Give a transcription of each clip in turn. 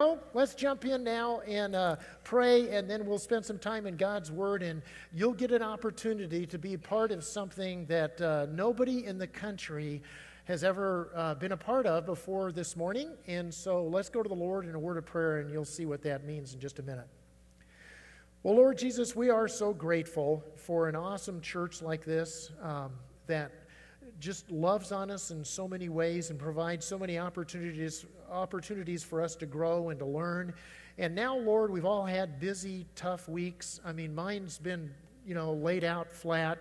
Well, let's jump in now and uh, pray, and then we'll spend some time in God's Word, and you'll get an opportunity to be part of something that uh, nobody in the country has ever uh, been a part of before this morning. And so let's go to the Lord in a word of prayer, and you'll see what that means in just a minute. Well, Lord Jesus, we are so grateful for an awesome church like this um, that just loves on us in so many ways and provides so many opportunities opportunities for us to grow and to learn. And now, Lord, we've all had busy, tough weeks. I mean, mine's been, you know, laid out flat.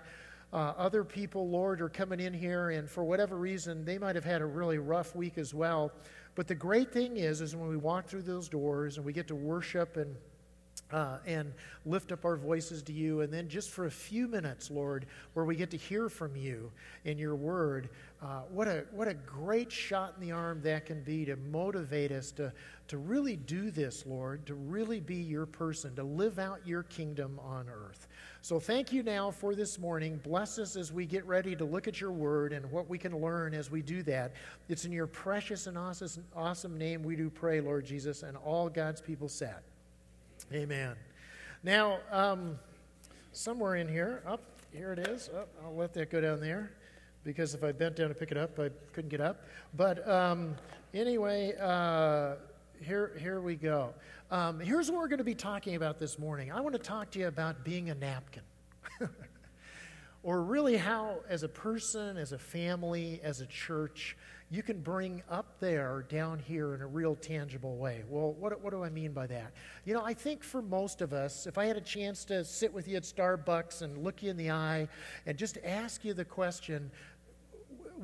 Uh, other people, Lord, are coming in here, and for whatever reason, they might have had a really rough week as well. But the great thing is, is when we walk through those doors and we get to worship and uh, and lift up our voices to you. And then just for a few minutes, Lord, where we get to hear from you in your word, uh, what, a, what a great shot in the arm that can be to motivate us to, to really do this, Lord, to really be your person, to live out your kingdom on earth. So thank you now for this morning. Bless us as we get ready to look at your word and what we can learn as we do that. It's in your precious and awesome, name we do pray, Lord Jesus, and all God's people said. Amen. Now, um, somewhere in here, up here it is. Oh, I'll let that go down there because if I bent down to pick it up, I couldn't get up. But um, anyway, uh, here, here we go. Um, here's what we're going to be talking about this morning. I want to talk to you about being a napkin. or really how, as a person, as a family, as a church, you can bring up there down here in a real tangible way. Well, what, what do I mean by that? You know, I think for most of us, if I had a chance to sit with you at Starbucks and look you in the eye and just ask you the question,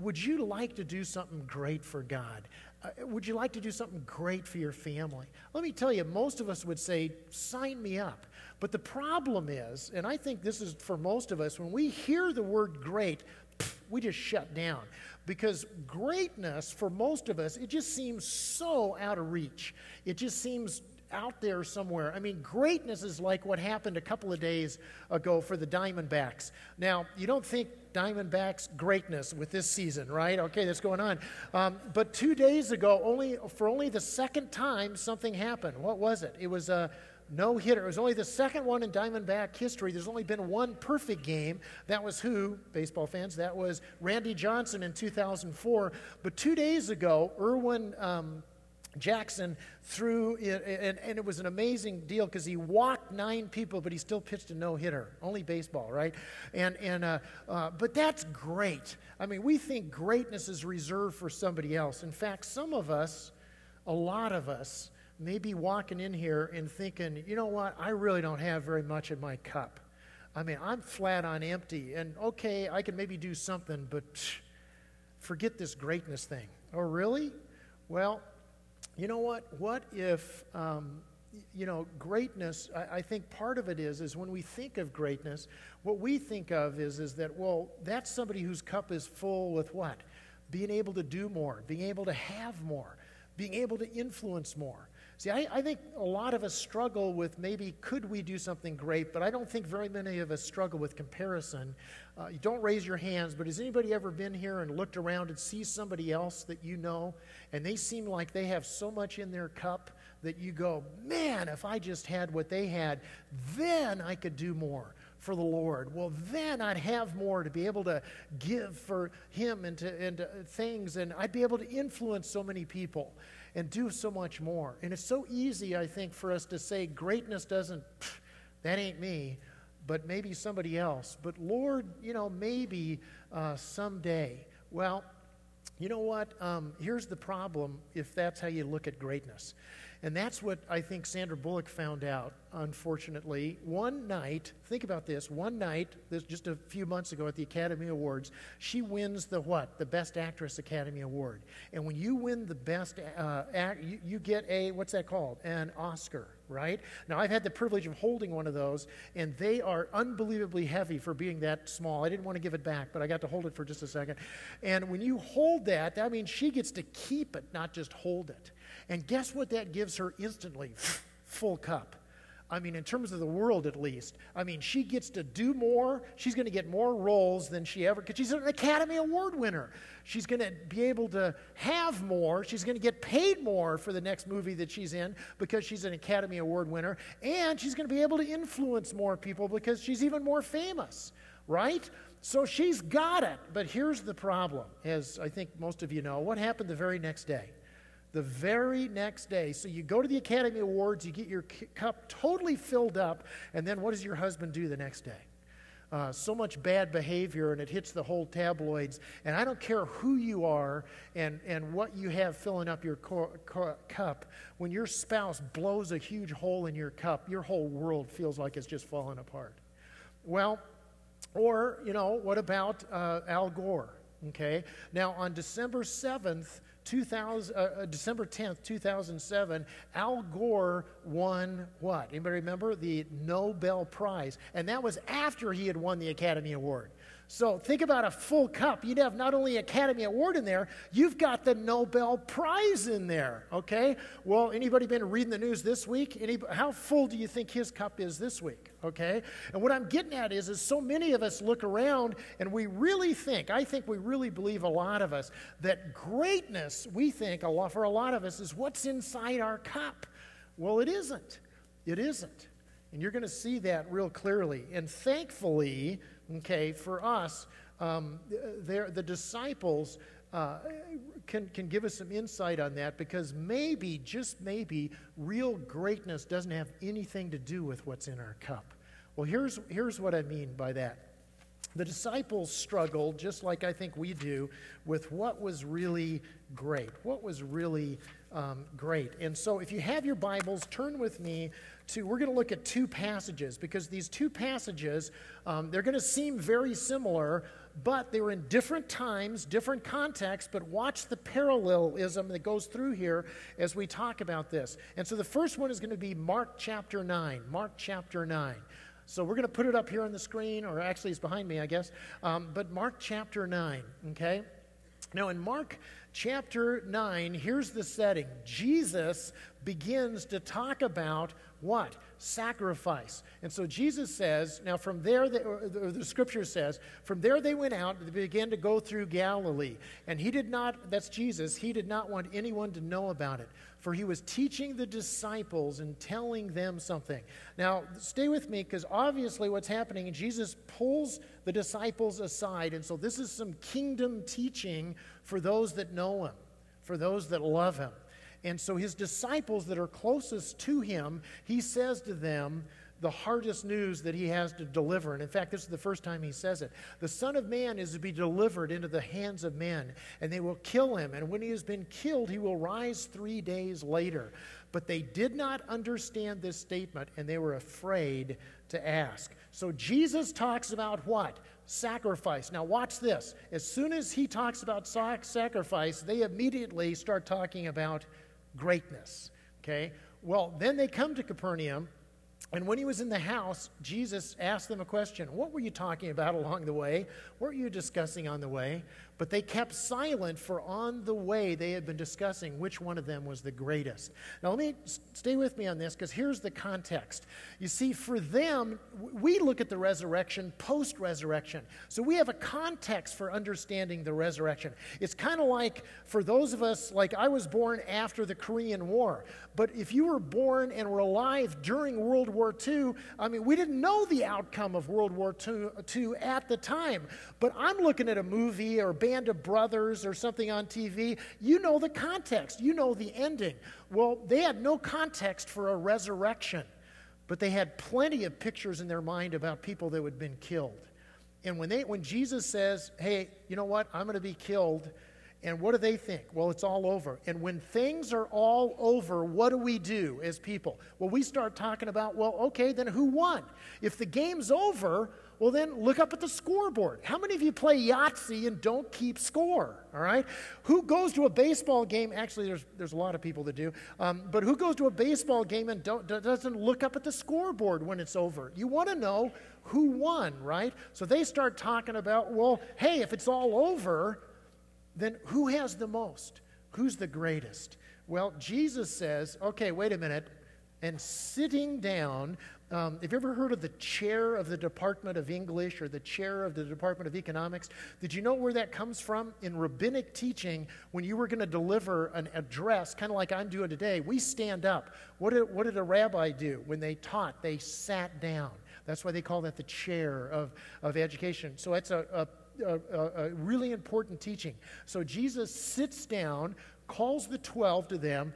would you like to do something great for God? Uh, would you like to do something great for your family? Let me tell you, most of us would say, sign me up. But the problem is, and I think this is for most of us, when we hear the word great, we just shut down. Because greatness for most of us it just seems so out of reach. It just seems out there somewhere. I mean greatness is like what happened a couple of days ago for the diamondbacks. Now you don't think diamondbacks greatness with this season right? Okay that's going on. Um, but two days ago only for only the second time something happened. What was it? It was a no hitter. It was only the second one in Diamondback history. There's only been one perfect game. That was who, baseball fans? That was Randy Johnson in 2004. But two days ago, Edwin um, Jackson threw, it, and, and, it was an amazing deal because he walked nine people, but he still pitched a no hitter. Only baseball, right? And, and, uh, uh, but that's great. I mean, we think greatness is reserved for somebody else. In fact, some of us, a lot of us, maybe walking in here and thinking, you know what, I really don't have very much in my cup. I mean, I'm flat on empty, and okay, I can maybe do something, but forget this greatness thing. Oh, really? Well, you know what? What if, um, you know, greatness, I, I, think part of it is, is when we think of greatness, what we think of is, is that, well, that's somebody whose cup is full with what? Being able to do more, being able to have more, being able to influence more. See, I, I, think a lot of us struggle with maybe could we do something great, but I don't think very many of us struggle with comparison. Uh, you don't raise your hands, but has anybody ever been here and looked around and see somebody else that you know, and they seem like they have so much in their cup that you go, man, if I just had what they had, then I could do more for the Lord. Well, then I'd have more to be able to give for Him and to, and to things, and I'd be able to influence so many people and do so much more. And it's so easy, I think, for us to say greatness doesn't, that ain't me, but maybe somebody else. But Lord, you know, maybe uh, someday. Well, you know what? Um, here's the problem if that's how you look at greatness. And that's what I think Sandra Bullock found out, unfortunately. One night, think about this, one night, this just a few months ago at the Academy Awards, she wins the what? The Best Actress Academy Award. And when you win the Best, uh, act, you, you get a, what's that called? An Oscar, right? Now, I've had the privilege of holding one of those, and they are unbelievably heavy for being that small. I didn't want to give it back, but I got to hold it for just a second. And when you hold that, that means she gets to keep it, not just hold it. And guess what that gives her instantly? Full cup. I mean, in terms of the world at least. I mean, she gets to do more. She's going to get more roles than she ever, because she's an Academy Award winner. She's going to be able to have more. She's going to get paid more for the next movie that she's in because she's an Academy Award winner. And she's going to be able to influence more people because she's even more famous, right? So she's got it. But here's the problem, as I think most of you know what happened the very next day? The very next day. So you go to the Academy Awards, you get your cup totally filled up, and then what does your husband do the next day? Uh, so much bad behavior, and it hits the whole tabloids. And I don't care who you are and, and what you have filling up your cup. When your spouse blows a huge hole in your cup, your whole world feels like it's just falling apart. Well, or, you know, what about uh, Al Gore? Okay. Now, on December 7th, 2000, uh, uh, December 10th, 2007, Al Gore won what? Anybody remember? The Nobel Prize. And that was after he had won the Academy Award. So think about a full cup. You'd have not only Academy Award in there, you've got the Nobel Prize in there. Okay? Well, anybody been reading the news this week? Any, how full do you think his cup is this week? Okay? And what I'm getting at is, is so many of us look around and we really think, I think we really believe a lot of us, that greatness, we think a lot, for a lot of us, is what's inside our cup. Well, it isn't. It isn't. And you're going to see that real clearly. And thankfully, okay, for us, um, the disciples uh, can, can give us some insight on that because maybe, just maybe, real greatness doesn't have anything to do with what's in our cup. Well, here's, here's what I mean by that. The disciples struggled, just like I think we do, with what was really great. What was really um, great. And so, if you have your Bibles, turn with me to, we're going to look at two passages because these two passages, um, they're going to seem very similar, but they were in different times, different contexts, but watch the parallelism that goes through here as we talk about this. And so the first one is going to be Mark chapter 9. Mark chapter 9. So we're going to put it up here on the screen, or actually it's behind me, I guess. Um, but Mark chapter 9, okay? Now, in Mark chapter 9, here's the setting Jesus begins to talk about what? Sacrifice. And so Jesus says, now from there, the, the scripture says, from there they went out, and they began to go through Galilee. And he did not, that's Jesus, he did not want anyone to know about it, for he was teaching the disciples and telling them something. Now, stay with me, because obviously what's happening, Jesus pulls the disciples aside. And so this is some kingdom teaching for those that know him, for those that love him. And so his disciples that are closest to him, he says to them the hardest news that he has to deliver. And in fact, this is the first time he says it. The Son of Man is to be delivered into the hands of men, and they will kill him. And when he has been killed, he will rise three days later. But they did not understand this statement, and they were afraid to ask. So Jesus talks about what? Sacrifice. Now, watch this. As soon as he talks about sacrifice, they immediately start talking about greatness. Okay? Well, then they come to Capernaum, and when he was in the house, Jesus asked them a question What were you talking about along the way? What were you discussing on the way? But they kept silent, for on the way they had been discussing which one of them was the greatest. Now, let me stay with me on this because here's the context. You see, for them, we look at the resurrection post resurrection. So we have a context for understanding the resurrection. It's kind of like for those of us, like I was born after the Korean War. But if you were born and were alive during World War II, I mean, we didn't know the outcome of World War II, at the time. But I'm looking at a movie or band of brothers or something on TV, you know the context, you know the ending. Well, they had no context for a resurrection, but they had plenty of pictures in their mind about people that had been killed. And when, they, when Jesus says, hey, you know what, I'm going to be killed, and what do they think? Well, it's all over. And when things are all over, what do we do as people? Well, we start talking about, well, okay, then who won? If the game's over, well, then look up at the scoreboard. How many of you play Yahtzee and don't keep score? All right? Who goes to a baseball game? Actually, there's, there's a lot of people that do. Um, but who goes to a baseball game and doesn't look up at the scoreboard when it's over? You want to know who won, right? So they start talking about, well, hey, if it's all over, then who has the most? Who's the greatest? Well, Jesus says, okay, wait a minute. and sitting down. Um, have you ever heard of the chair of the Department of English or the chair of the Department of Economics? Did you know where that comes from? In rabbinic teaching, when you were going to deliver an address, kind of like I'm doing today, we stand up. What did, what did a rabbi do? When they taught, they sat down. That's why they call that the chair of, of education. So that's a, a a, a, really important teaching. So Jesus sits down, calls the 12 to them,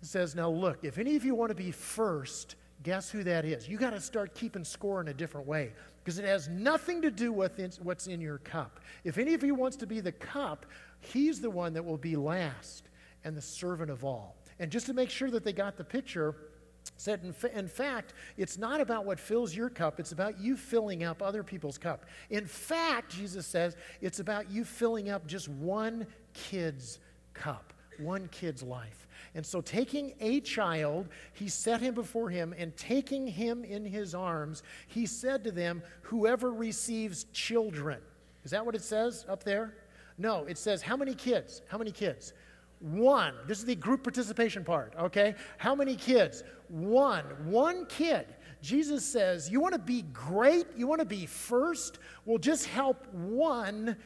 says, Now look, if any of you want to be first, guess who that is? You got to start keeping score in a different way because it has nothing to do with what's in your cup. If any of you wants to be the cup, he's the one that will be last and the servant of all. And just to make sure that they got the picture, said, in, fa- in, fact, it's not about what fills your cup, it's about you filling up other people's cup. In fact, Jesus says, it's about you filling up just one kid's cup, one kid's life. And so, taking a child, he set him before him, and taking him in his arms, he said to them, Whoever receives children. Is that what it says up there? No, it says, How many kids? How many kids? One. This is the group participation part, okay? How many kids? One. One kid. Jesus says, You want to be great? You want to be first? Well, just help one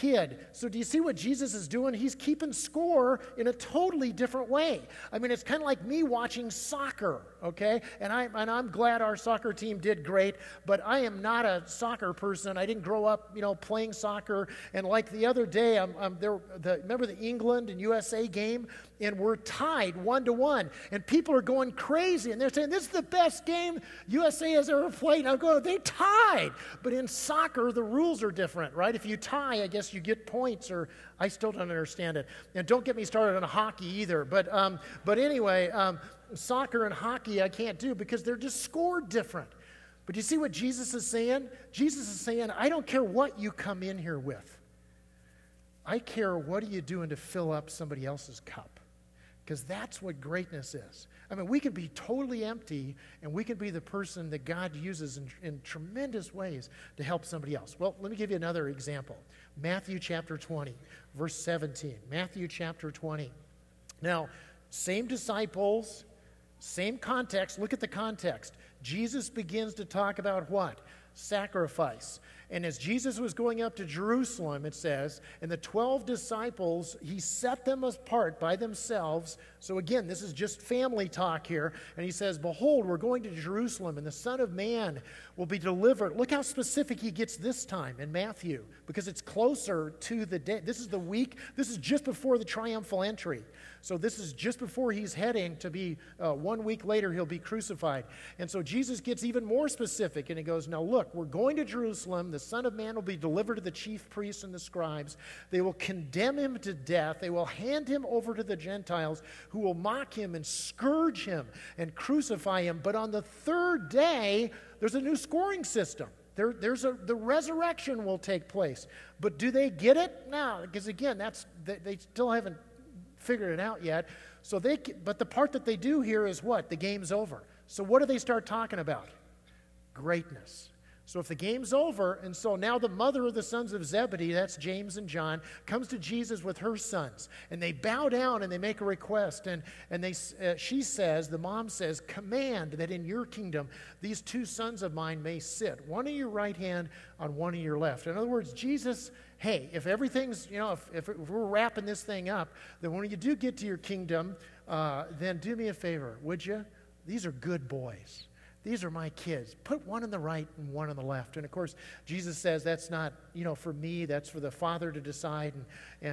kid. So, do you see what Jesus is doing? He's keeping score in a totally different way. I mean, it's kind of like me watching soccer, okay? And, I, and I'm glad our soccer team did great, but I am not a soccer person. I didn't grow up, you know, playing soccer. And like the other day, I'm, I'm there, the, remember the England and USA game? and we're tied one to one. And people are going crazy and they're saying, This is the best game USA has ever played. And I go, They tied. But in soccer, the rules are different, right? If you tie, I guess you get points, or I still don't understand it. And don't get me started on hockey either. But, um, but anyway, um, soccer and hockey I can't do because they're just scored different. But you see what Jesus is saying? Jesus is saying, I don't care what you come in here with. I care what are you doing to fill up somebody else's cup because that's what greatness is. I mean, we can be totally empty and we can be the person that God uses in, in, tremendous ways to help somebody else. Well, let me give you another example Matthew chapter 20, verse 17. Matthew chapter 20. Now, same disciples, same context. Look at the context. Jesus begins to talk about what? Sacrifice. And as Jesus was going up to Jerusalem, it says, and the 12 disciples, he set them apart by themselves. So again, this is just family talk here. And he says, Behold, we're going to Jerusalem, and the Son of Man will be delivered. Look how specific he gets this time in Matthew, because it's closer to the day. This is the week, this is just before the triumphal entry. So this is just before he's heading to be, uh, one week later, he'll be crucified. And so Jesus gets even more specific and he goes, Now look, we're going to Jerusalem. The Son of Man will be delivered to the chief priests and the scribes. They will condemn him to death. They will hand him over to the Gentiles who will mock him and scourge him and crucify him. But on the third day, there's a new scoring system. There, there's a, the resurrection will take place. But do they get it? No, because again, that's, they, they still haven't figured it out yet. So they, but the part that they do here is what? The game's over. So what do they start talking about? Greatness. So if the game's over, and so now the mother of the sons of Zebedee, that's James and John, comes to Jesus with her sons, and they bow down and they make a request, and, and they, uh, she says, the mom says, command that in your kingdom these two sons of mine may sit, one on your right hand, on one on your left. In other words, Jesus hey, if everything's, you know, if, if, we're wrapping this thing up, then when you do get to your kingdom, uh, then do me a favor, would you? These are good boys. These are my kids. Put one on the right and one on the left. And of course, Jesus says that's not, you know, for me, that's for the Father to decide. And,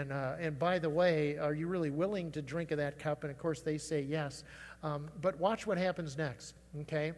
and, uh, and by the way, are you really willing to drink of that cup? And of course, they say yes. Um, but watch what happens next, okay?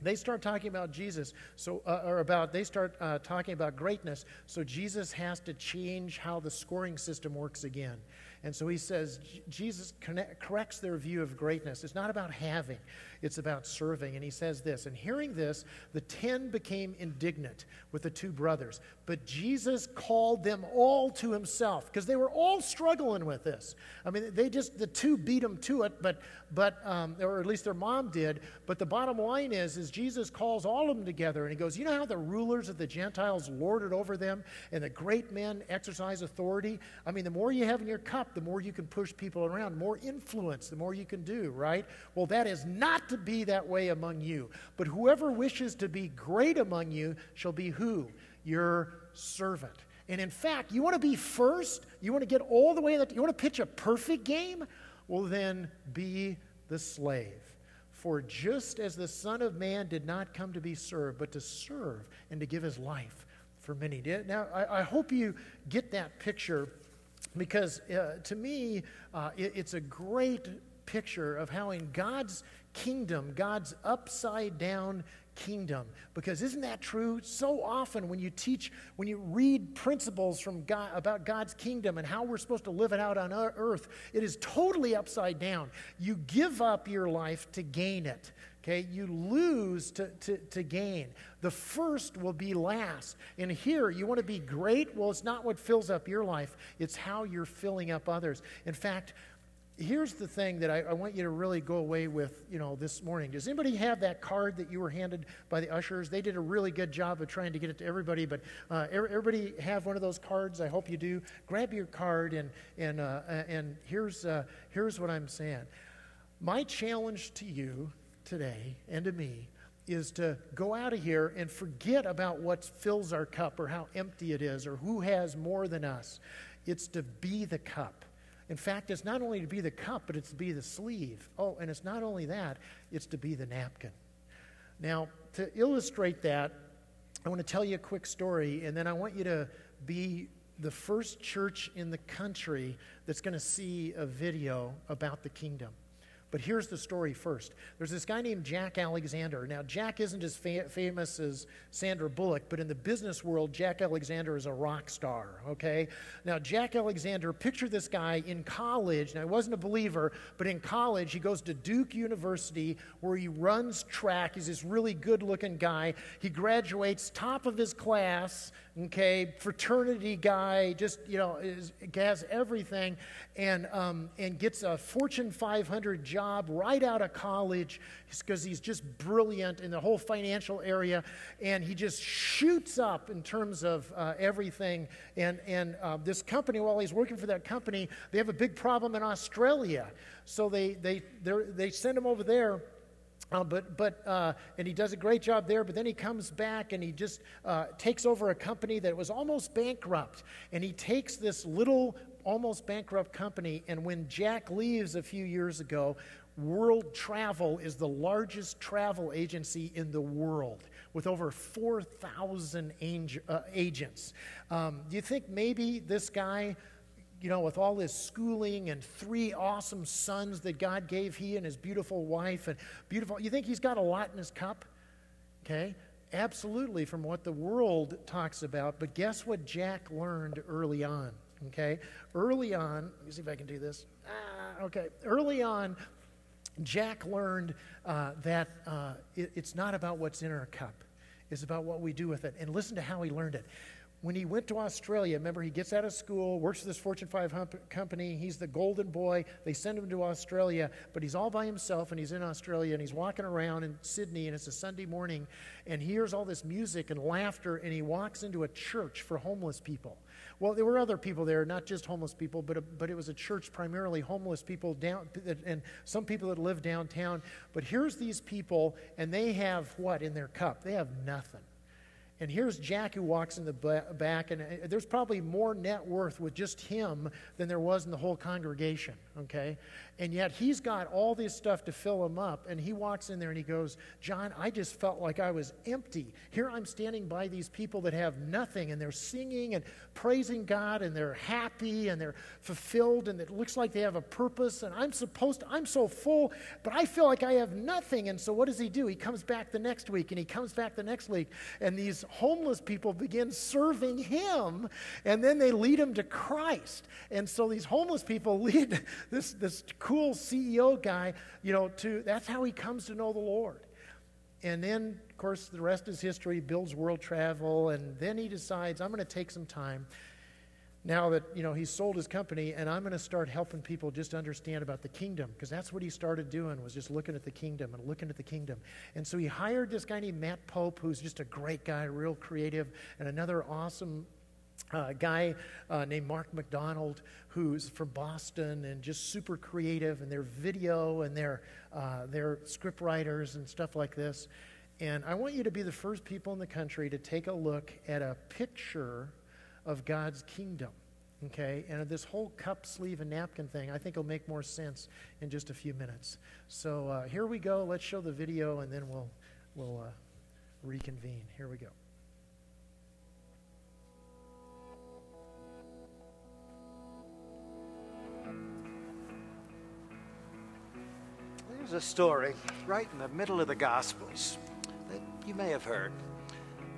they start talking about Jesus, so uh, or about they start uh, talking about greatness. So Jesus has to change how the scoring system works again. And so he says Jesus connect, corrects their view of greatness. It's not about having, it's about serving. And he says this And hearing this, the ten became indignant with the two brothers. But Jesus called them all to himself because they were all struggling with this. I mean, they just, the two beat them to it, but, but um, or at least their mom did. But the bottom line is, is Jesus calls all of them together and he goes, You know how the rulers of the Gentiles lord it over them and the great men exercise authority? I mean, the more you have in your cup, up, the more you can push people around, more influence, the more you can do, right? Well, that is not to be that way among you. But whoever wishes to be great among you shall be who? Your servant. And in fact, you want to be first? You want to get all the way that you want to pitch a perfect game? Well, then be the slave. For just as the Son of Man did not come to be served, but to serve and to give his life for many. Now, I, I hope you get that picture because uh, to me, uh, it, it's a great picture of how in God's kingdom, God's upside down kingdom. Because isn't that true? So often when you teach, when you read principles from God about God's kingdom and how we're supposed to live it out on earth, it is totally upside down. You give up your life to gain it. Okay, you lose to, to, to gain. The first will be last. And here, you want to be great? Well, it's not what fills up your life, it's how you're filling up others. In fact, here's the thing that I, I, want you to really go away with, you know, this morning. Does anybody have that card that you were handed by the ushers? They did a really good job of trying to get it to everybody, but uh, everybody have one of those cards? I hope you do. Grab your card, and, and, uh, and here's, uh, here's what I'm saying. My challenge to you today and to me is to go out of here and forget about what fills our cup or how empty it is or who has more than us. It's to be the cup in fact, it's not only to be the cup, but it's to be the sleeve. Oh, and it's not only that, it's to be the napkin. Now, to illustrate that, I want to tell you a quick story, and then I want you to be the first church in the country that's going to see a video about the kingdom. But here's the story first. There's this guy named Jack Alexander. Now, Jack isn't as fa- famous as Sandra Bullock, but in the business world, Jack Alexander is a rock star, okay? Now, Jack Alexander, picture this guy in college. Now, he wasn't a believer, but in college, he goes to Duke University where he runs track. He's this really good looking guy. He graduates top of his class, okay? Fraternity guy, just, you know, is, has everything, and, um, and gets a Fortune 500 job job right out of college because he's just brilliant in the whole financial area. And he just shoots up in terms of uh, everything. And, and uh, this company, while he's working for that company, they have a big problem in Australia. So they, they, they send him over there. Uh, but, but uh, and he does a great job there, but then he comes back and he just uh, takes over a company that was almost bankrupt. And he takes this little almost bankrupt company. And when Jack leaves a few years ago, World Travel is the largest travel agency in the world with over 4,000 uh, agents. Um, do you think maybe this guy, you know, with all his schooling and three awesome sons that God gave he and his beautiful wife and beautiful, you think he's got a lot in his cup? Okay? Absolutely, from what the world talks about. But guess what Jack learned early on? Okay? Early on, let me see if I can do this. Ah, okay. Early on, Jack learned uh, that uh, it, it's not about what's in our cup, it's about what we do with it. And listen to how he learned it. When he went to Australia, remember, he gets out of school, works for this Fortune 500 company. He's the golden boy. They send him to Australia, but he's all by himself and he's in Australia and he's walking around in Sydney and it's a Sunday morning and he hears all this music and laughter and he walks into a church for homeless people. Well, there were other people there, not just homeless people, but, a, but it was a church primarily homeless people down, and some people that live downtown. But here's these people, and they have what in their cup? They have nothing. And here's Jack who walks in the back, and uh, there's probably more net worth with just him than there was in the whole congregation, okay? And yet he's got all this stuff to fill him up, and he walks in there and he goes, John, I just felt like I was empty. Here I'm standing by these people that have nothing, and they're singing and praising God, and they're happy and they're fulfilled, and it looks like they have a purpose, and I'm supposed to, I'm so full, but I feel like I have nothing. And so what does he do? He comes back the next week, and he comes back the next week, and these homeless people begin serving him, and then they lead him to Christ. And so these homeless people lead this, this cool CEO guy, you know, to that's how he comes to know the Lord. And then, of course, the rest is history. He builds world travel, and then he decides, I'm going to take some time now that you know he's sold his company and i'm going to start helping people just understand about the kingdom because that's what he started doing was just looking at the kingdom and looking at the kingdom and so he hired this guy named matt pope who's just a great guy real creative and another awesome uh, a guy uh, named Mark McDonald who's from Boston and just super creative and their video and their, uh, their script writers and stuff like this. And I want you to be the first people in the country to take a look at a picture of God's kingdom. Okay, and this whole cup, sleeve, and napkin thing, I think will make more sense in just a few minutes. So uh, here we go. Let's show the video, and then we'll we'll uh, reconvene. Here we go. There's a story right in the middle of the Gospels that you may have heard.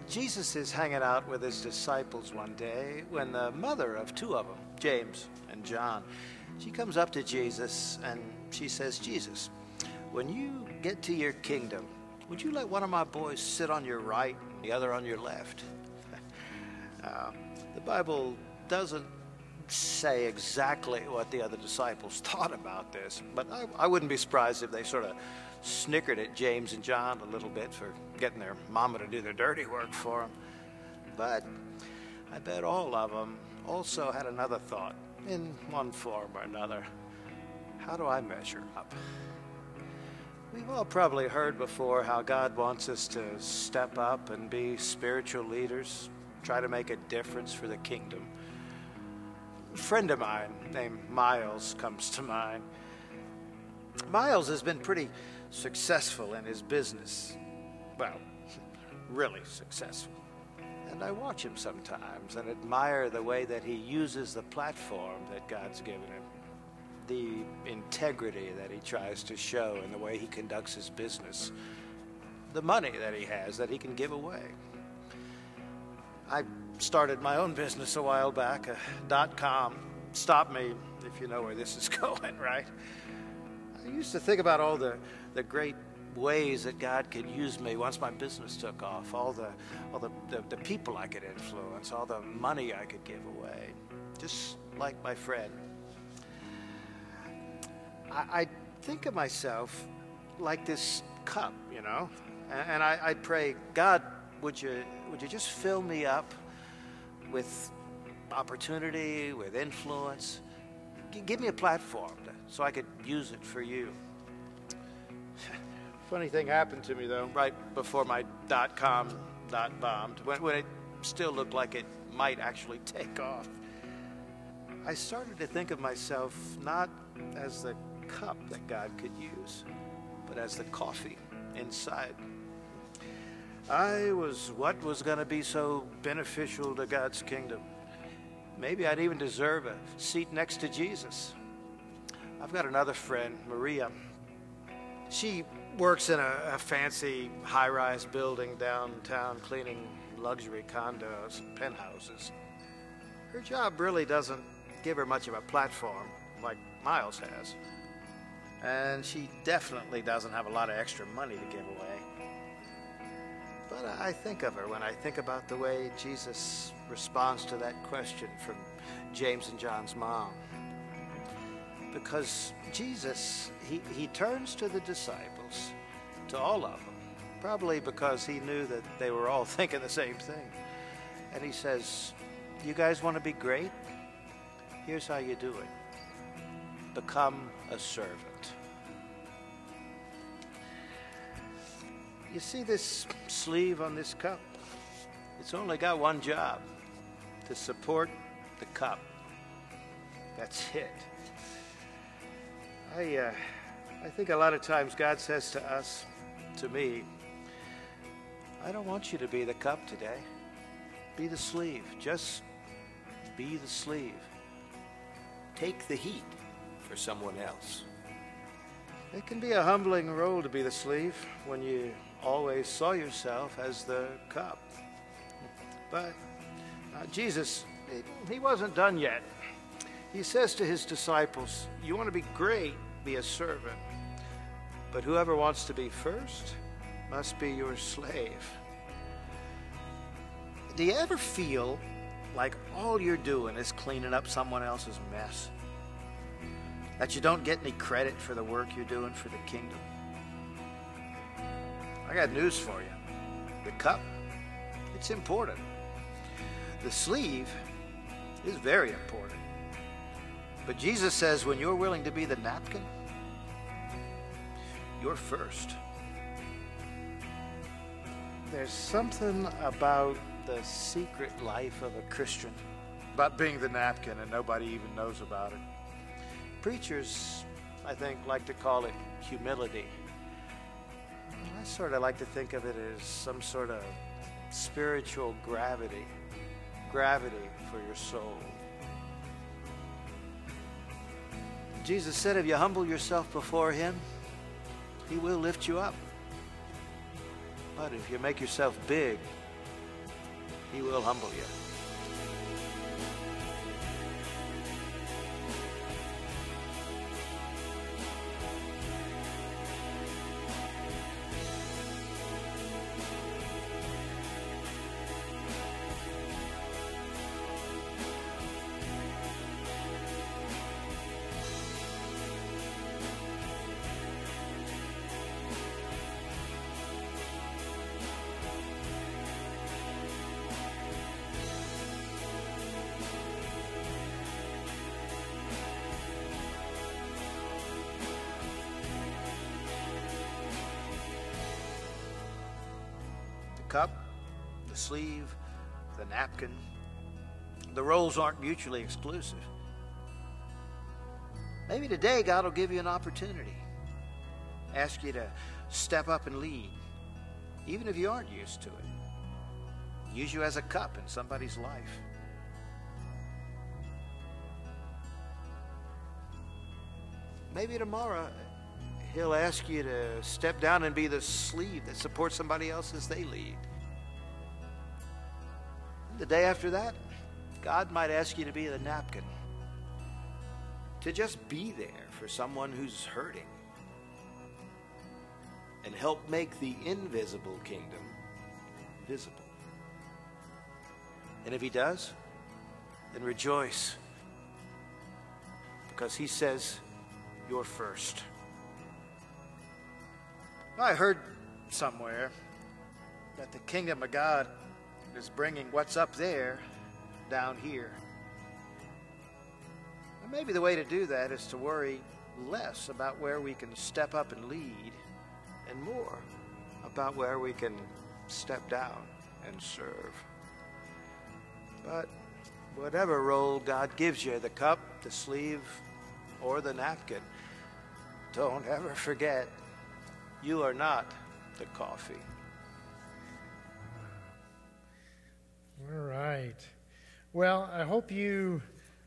Jesus is hanging out with his disciples one day when the mother of two of them, James and John, she comes up to Jesus and she says, Jesus, when you get to your kingdom, would you let one of my boys sit on your right and the other on your left? uh, the Bible doesn't say exactly what the other disciples thought about this, but I, I wouldn't be surprised if they sort of snickered at James and John a little bit for getting their mama to do their dirty work for them. But I bet all of them also had another thought in one form or another. How do I measure up? We've all probably heard before how God wants us to step up and be spiritual leaders, try to make a difference for the kingdom. A friend of mine named Miles comes to mind. Miles has been pretty successful in his business. Well, really successful. And I watch him sometimes and admire the way that he uses the platform that God's given him, the integrity that he tries to show in the way he conducts his business, the money that he has that he can give away. I started my own business a while back, a dot com. Stop me if you know where this is going, right? I used to think about all the the great ways that God could use me once my business took off, all the all the, the, the, people I could influence, all the money I could give away, just like my friend. I, I think of myself like this cup, you know, and, and I, I pray, God, would you would you just fill me up with opportunity, with influence? G- give me a platform to, so I could use it for you. Funny thing happened to me though, right before my dot com dot bombed, when, when it still looked like it might actually take off. I started to think of myself not as the cup that God could use, but as the coffee inside. I was what was going to be so beneficial to God's kingdom. Maybe I'd even deserve a seat next to Jesus. I've got another friend, Maria. She works in a, a fancy high rise building downtown cleaning luxury condos and penthouses. Her job really doesn't give her much of a platform like Miles has. And she definitely doesn't have a lot of extra money to give away. But I think of her when I think about the way Jesus responds to that question from James and John's mom. Because Jesus, he, he turns to the disciples, to all of them, probably because he knew that they were all thinking the same thing. And he says, You guys want to be great? Here's how you do it become a servant. You see this sleeve on this cup? It's only got one job to support the cup. That's it. I, uh, I think a lot of times God says to us, to me, I don't want you to be the cup today. Be the sleeve. Just be the sleeve. Take the heat for someone else. It can be a humbling role to be the sleeve when you always saw yourself as the cup. But uh, Jesus, he wasn't done yet. He says to his disciples, You want to be great, be a servant. But whoever wants to be first must be your slave. Do you ever feel like all you're doing is cleaning up someone else's mess? That you don't get any credit for the work you're doing for the kingdom? I got news for you. The cup, it's important. The sleeve, is very important. But Jesus says when you're willing to be the napkin, you're first. There's something about the secret life of a Christian, about being the napkin and nobody even knows about it. Preachers, I think, like to call it humility. Sort of like to think of it as some sort of spiritual gravity, gravity for your soul. Jesus said, if you humble yourself before Him, He will lift you up. But if you make yourself big, He will humble you. Cup, the sleeve, the napkin. The roles aren't mutually exclusive. Maybe today God will give you an opportunity, ask you to step up and lead, even if you aren't used to it. Use you as a cup in somebody's life. Maybe tomorrow He'll ask you to step down and be the sleeve that supports somebody else as they lead. The day after that, God might ask you to be the napkin, to just be there for someone who's hurting, and help make the invisible kingdom visible. And if He does, then rejoice, because He says, You're first. I heard somewhere that the kingdom of God is bringing what's up there down here. And maybe the way to do that is to worry less about where we can step up and lead and more about where we can step down and serve. But whatever role God gives you the cup, the sleeve, or the napkin don't ever forget you are not the coffee. All right. Well, I hope you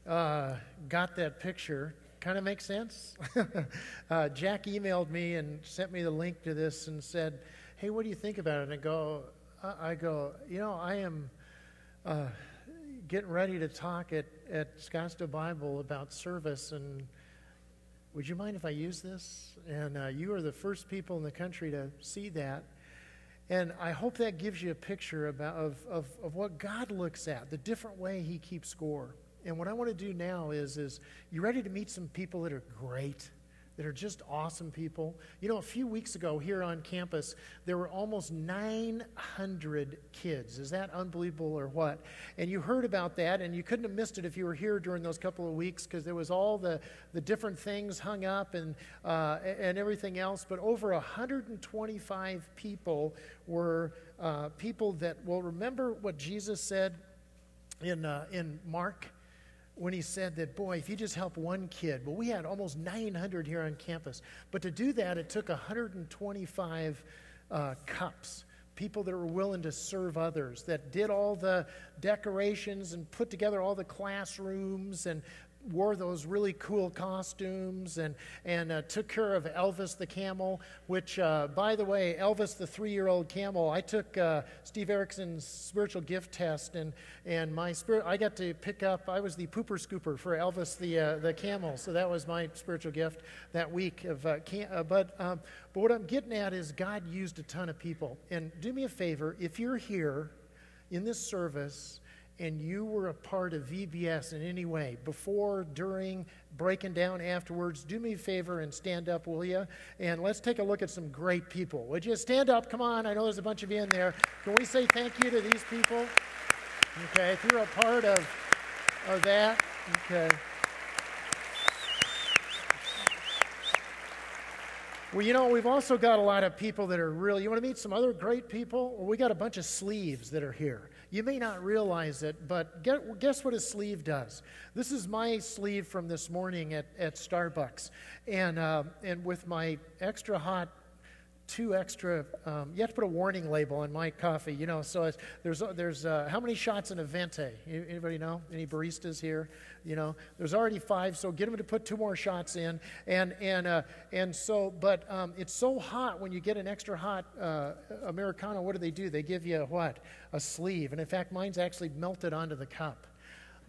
uh, got that picture. Kind of makes sense. uh, Jack emailed me and sent me the link to this and said, "Hey, what do you think about it?" And I go, "I go, you know, I am uh, getting ready to talk at at Scottsdale Bible about service and." Would you mind if I use this? And uh, you are the first people in the country to see that. And I hope that gives you a picture about, of, of, of what God looks at, the different way He keeps score. And what I want to do now is, is you ready to meet some people that are great? That are just awesome people. You know, a few weeks ago here on campus, there were almost 900 kids. Is that unbelievable or what? And you heard about that, and you couldn't have missed it if you were here during those couple of weeks because there was all the, the different things hung up and, uh, and everything else. But over 125 people were uh, people that will remember what Jesus said in, uh, in Mark when he said that, boy, if you just help one kid, well, we had almost 900 here on campus. But to do that, it took 125 uh, cups, people that were willing to serve others, that did all the decorations and put together all the classrooms and wore those really cool costumes and, and uh, took care of Elvis the camel, which, uh, by the way, Elvis the three year old camel, I took uh, Steve Erickson's spiritual gift test, and, and my spirit, I got to pick up, I was the pooper scooper for Elvis the, uh, the camel, so that was my spiritual gift that week. Of, uh, cam- uh, but, um, but what I'm getting at is God used a ton of people. And do me a favor, if you're here in this service, and you were a part of VBS in any way, before, during, breaking down afterwards, do me a favor and stand up, will you? And let's take a look at some great people. Would you stand up? Come on, I know there's a bunch of you in there. Can we say thank you to these people? Okay, if you're a part of Or that? Okay. Well, you know, we've also got a lot of people that are really, you want to meet some other great people? Well, we got a bunch of sleeves that are here. You may not realize it, but get, guess what a sleeve does? This is my sleeve from this morning at, at Starbucks. And, uh, and with my extra hot two extra. Um, you have to put a warning label on my coffee, you know. So there's there's uh, how many shots in a venti? Anybody know? Any baristas here? You know, there's already five, so get them to put two more shots in. And and uh, and so, but um, it's so hot when you get an extra hot uh, americano. What do they do? They give you what? A sleeve. And in fact, mine's actually melted onto the cup.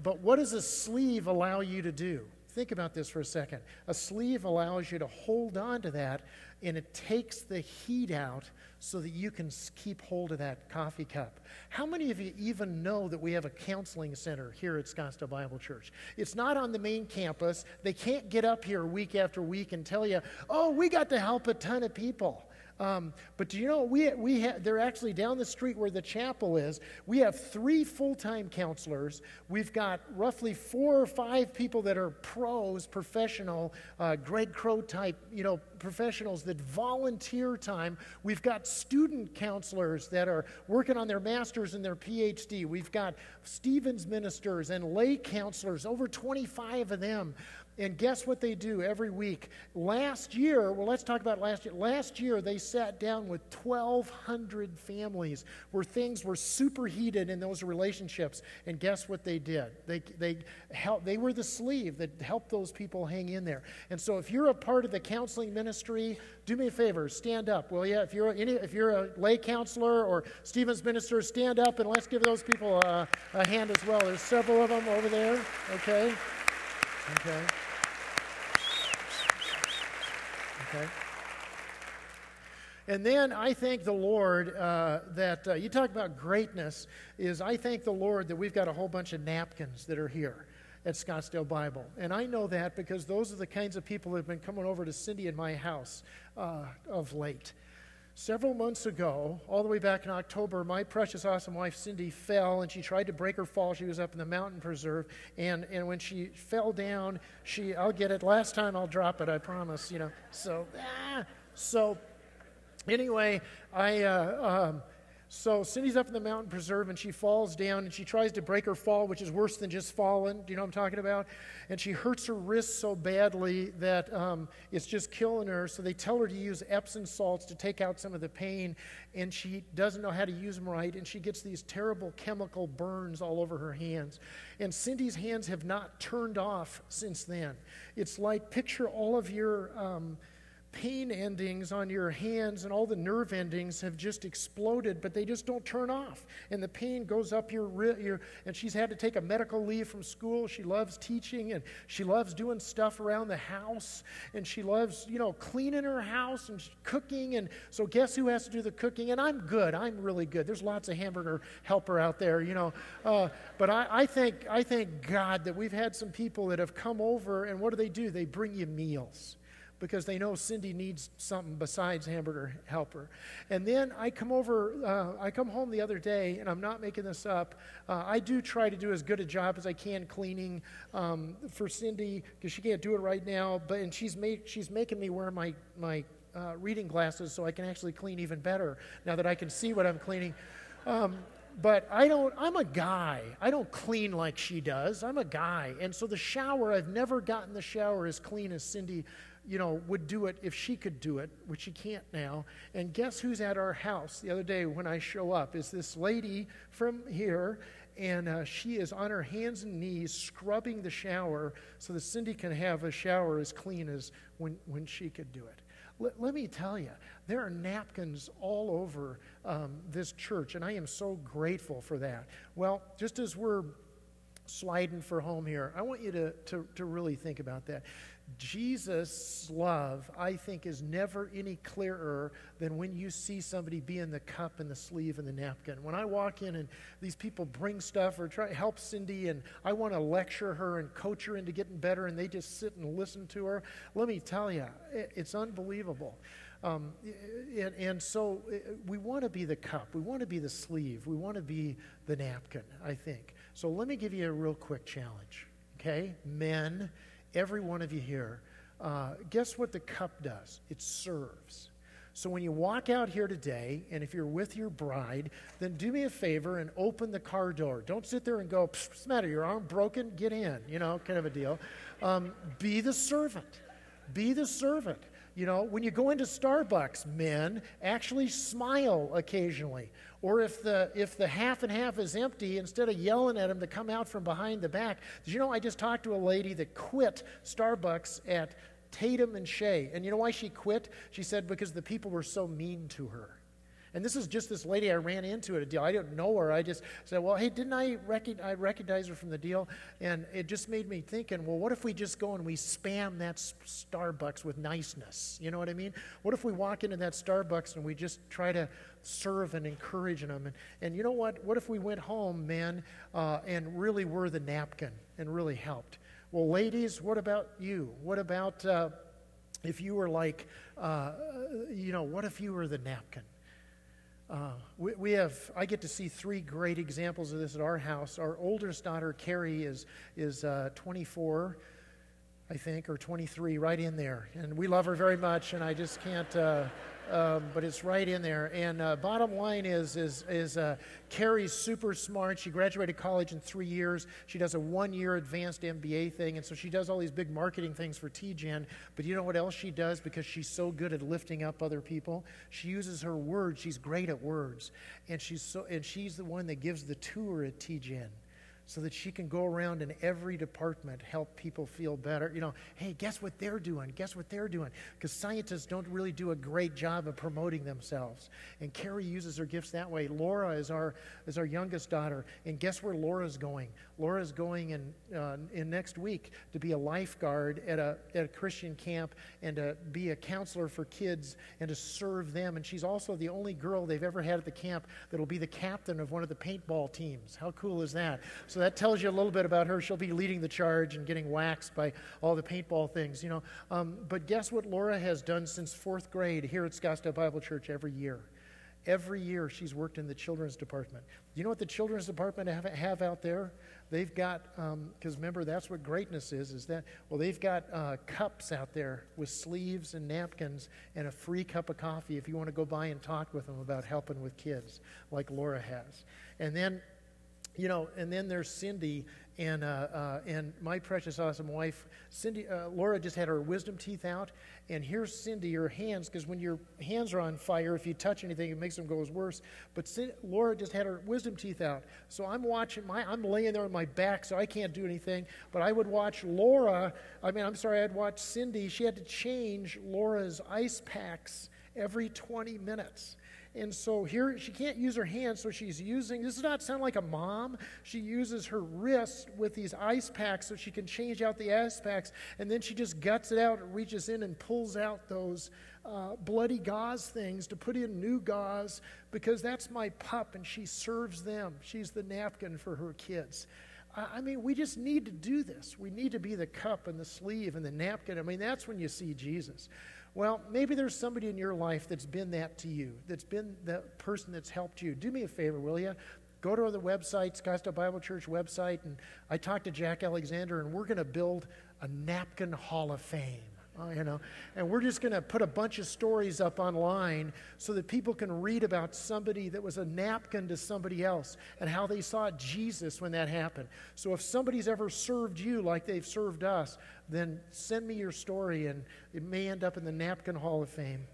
But what does a sleeve allow you to do? Think about this for a second. A sleeve allows you to hold on to that and it takes the heat out so that you can keep hold of that coffee cup. How many of you even know that we have a counseling center here at Scottsdale Bible Church? It's not on the main campus. They can't get up here week after week and tell you, oh, we got to help a ton of people. Um, but do you know, we, we ha- they're actually down the street where the chapel is. We have three full time counselors. We've got roughly four or five people that are pros, professional, uh, Greg Crow type, you know, professionals that volunteer time. We've got student counselors that are working on their master's and their PhD. We've got Stephen's ministers and lay counselors, over 25 of them. And guess what they do every week? Last year, well, let's talk about last year. Last year, they sat down with 1,200 families where things were superheated in those relationships. And guess what they did? They, they, help, they were the sleeve that helped those people hang in there. And so, if you're a part of the counseling ministry, do me a favor, stand up, will you? If you're, any, if you're a lay counselor or Stephen's minister, stand up and let's give those people a, a hand as well. There's several of them over there, okay? Okay. Okay. And then I thank the Lord uh, that uh, you talk about greatness. Is I thank the Lord that we've got a whole bunch of napkins that are here at Scottsdale Bible, and I know that because those are the kinds of people that have been coming over to Cindy in my house uh, of late. Several months ago, all the way back in October, my precious, awesome wife Cindy fell and she tried to break her fall. She was up in the mountain preserve. And, and when she fell down, she, I'll get it. Last time I'll drop it, I promise, you know. So, ah, so anyway, I, uh, um, so Cindy's up in the mountain preserve and she falls down and she tries to break her fall, which is worse than just falling. Do you know what I'm talking about? And she hurts her wrist so badly that um, it's just killing her. So they tell her to use Epsom salts to take out some of the pain. And she doesn't know how to use them right. And she gets these terrible chemical burns all over her hands. And Cindy's hands have not turned off since then. It's like picture all of your. Um, pain endings on your hands and all the nerve endings have just exploded, but they just don't turn off. And the pain goes up your, your and she's had to take a medical leave from school. She loves teaching and she loves doing stuff around the house and she loves, you know, cleaning her house and cooking. And so guess who has to do the cooking? And I'm good. I'm really good. There's lots of hamburger helper out there, you know. Uh, but I, I think I thank God that we've had some people that have come over and what do they do? They bring you meals because they know Cindy needs something besides hamburger helper. And then I come over, uh, I come home the other day, and I'm not making this up. Uh, I do try to do as good a job as I can cleaning um, for Cindy because she can't do it right now. But and she's make, she's making me wear my my uh, reading glasses so I can actually clean even better now that I can see what I'm cleaning. Um, but I don't, I'm a guy. I don't clean like she does. I'm a guy. And so the shower, I've never gotten the shower as clean as Cindy you know, would do it if she could do it, which she can't now. And guess who's at our house the other day when I show up? Is this lady from here, and uh, she is on her hands and knees scrubbing the shower so that Cindy can have a shower as clean as when, when she could do it. Let, let me tell you, there are napkins all over um, this church, and I am so grateful for that. Well, just as we're sliding for home here, I want you to, to, to really think about that. Jesus' love, I think, is never any clearer than when you see somebody be in the cup and the sleeve and the napkin. When I walk in and these people bring stuff or try help Cindy and I want to lecture her and coach her into getting better and they just sit and listen to her, let me tell you, it's unbelievable. Um, and, and, so we want to be the cup. We want to be the sleeve. We want to be the napkin, I think. So let me give you a real quick challenge, okay? Men, every one of you here, uh, guess what the cup does? It serves. So when you walk out here today, and if you're with your bride, then do me a favor and open the car door. Don't sit there and go, what's the matter? Your arm broken? Get in, you know, kind of a deal. Um, be the servant. Be the servant. You know, when you go into Starbucks, men actually smile occasionally. Or if the if the half and half is empty, instead of yelling at them to come out from behind the back. Did you know I just talked to a lady that quit Starbucks at Tatum and Shea. And you know why she quit? She said because the people were so mean to her. And this is just this lady I ran into at a deal. I didn't know her. I just said, well, hey, didn't I, rec- I recognize her from the deal? And it just made me thinking, well, what if we just go and we spam that Starbucks with niceness? You know what I mean? What if we walk into that Starbucks and we just try to serve and encourage them? And, and you know what? What if we went home, man, uh, and really were the napkin and really helped? Well, ladies, what about you? What about uh, if you were like, uh, you know, what if you were the napkin? Uh, we, we, have, I get to see three great examples of this at our house. Our oldest daughter, Carrie, is, is uh, 24, I think, or 23, right in there. And we love her very much, and I just can't. Um, but it's right in there. And uh, bottom line is, is, is uh, Carrie's super smart. She graduated college in three years. She does a one-year advanced MBA thing, and so she does all these big marketing things for TGen. But you know what else she does? Because she's so good at lifting up other people, she uses her words. She's great at words, and she's so and she's the one that gives the tour at TGen so that she can go around in every department, help people feel better. You know, hey, guess what they're doing? Guess what they're doing? Because scientists don't really do a great job of promoting themselves. And Carrie uses her gifts that way. Laura is our, is our youngest daughter. And guess where Laura's going? Laura's going in, uh, in next week to be a lifeguard at a, at a Christian camp and to be a counselor for kids and to serve them. And she's also the only girl they've ever had at the camp that'll be the captain of one of the paintball teams. How cool is that? That tells you a little bit about her. She'll be leading the charge and getting waxed by all the paintball things, you know. Um, but guess what Laura has done since fourth grade here at Scottsdale Bible Church every year? Every year she's worked in the children's department. You know what the children's department have, have out there? They've got, because um, remember, that's what greatness is, is that, well, they've got uh, cups out there with sleeves and napkins and a free cup of coffee if you want to go by and talk with them about helping with kids, like Laura has. And then, you know, and then there's Cindy and, uh, uh, and my precious, awesome wife, Cindy, uh, Laura just had her wisdom teeth out. And here's Cindy, your hands, because when your hands are on fire, if you touch anything, it makes them go worse. But Cindy, Laura just had her wisdom teeth out. So I'm watching, my, I'm laying there on my back, so I can't do anything. But I would watch Laura, I mean, I'm sorry, I'd watch Cindy. She had to change Laura's ice packs every 20 minutes. And so here she can't use her hands, so she's using this does not sound like a mom. She uses her wrist with these ice packs so she can change out the ice packs, and then she just guts it out and reaches in and pulls out those uh, bloody gauze things to put in new gauze because that's my pup, and she serves them. She's the napkin for her kids. I mean, we just need to do this. We need to be the cup and the sleeve and the napkin. I mean, that's when you see Jesus. Well, maybe there's somebody in your life that's been that to you, that's been the person that's helped you. Do me a favor, will you? Go to the website, Scottsdale Bible Church website, and I talked to Jack Alexander, and we're going to build a napkin hall of fame. Uh, you know, and we're just going to put a bunch of stories up online so that people can read about somebody that was a napkin to somebody else and how they saw Jesus when that happened. So if somebody's ever served you like they've served us, then send me your story and it may end up in the Napkin Hall of Fame.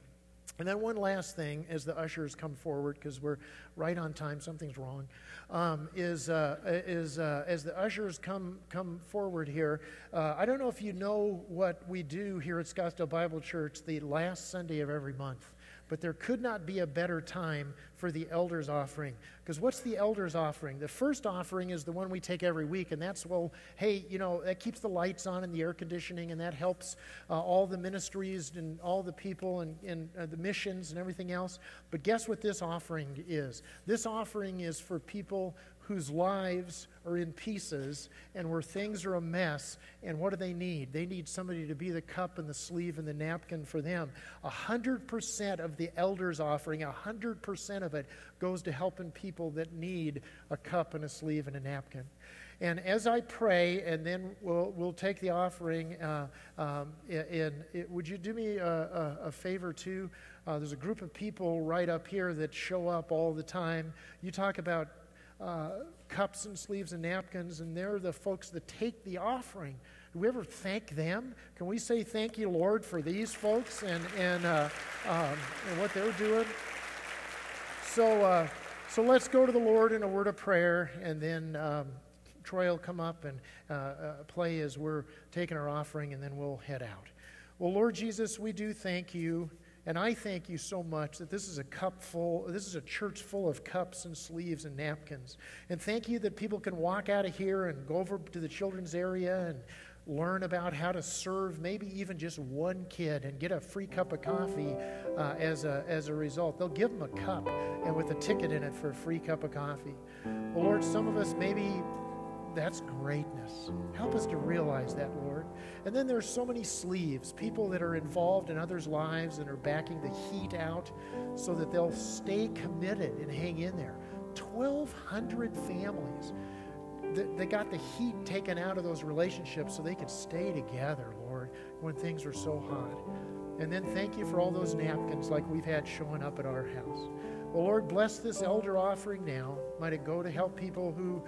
And then one last thing as the ushers come forward, because we're right on time, something's wrong, um, is, uh, is uh, as the ushers come, come forward here, uh, I don't know if you know what we do here at Scottsdale Bible Church the last Sunday of every month but there could not be a better time for the elders offering. Because what's the elders offering? The first offering is the one we take every week, and that's, well, hey, you know, that keeps the lights on and the air conditioning, and that helps uh, all the ministries and all the people and, and uh, the missions and everything else. But guess what this offering is? This offering is for people whose lives are in pieces and where things are a mess. And what do they need? They need somebody to be the cup and the sleeve and the napkin for them. A hundred percent of the elders' offering, a hundred percent of it goes to helping people that need a cup and a sleeve and a napkin. And as I pray, and then we'll, we'll take the offering, uh, um, in, would you do me a, a, a favor too? Uh, there's a group of people right up here that show up all the time. You talk about uh, cups and sleeves and napkins, and they're the folks that take the offering. Do we ever thank them? Can we say thank you, Lord, for these folks and, and, uh, um, and what they're doing? So, uh, so let's go to the Lord in a word of prayer, and then um, Troy will come up and uh, uh, play as we're taking our offering, and then we'll head out. Well, Lord Jesus, we do thank you. And I thank you so much that this is a cup full, this is a church full of cups and sleeves and napkins. And thank you that people can walk out of here and go over to the children's area and learn about how to serve maybe even just one kid and get a free cup of coffee uh, as, a, as a result. They'll give them a cup and with a ticket in it for a free cup of coffee. Well, Lord, some of us maybe that's greatness. Help us to realize that, Lord. And then there's so many sleeves, people that are involved in others' lives and are backing the heat out so that they'll stay committed and hang in there. 1,200 families that, that got the heat taken out of those relationships so they could stay together, Lord, when things are so hot. And then thank you for all those napkins like we've had showing up at our house. Well, Lord, bless this elder offering now. Might it go to help people who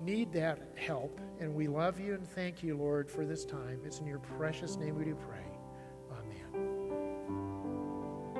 need that help. And we love you and thank you, Lord, for this time. It's in your precious name we do pray.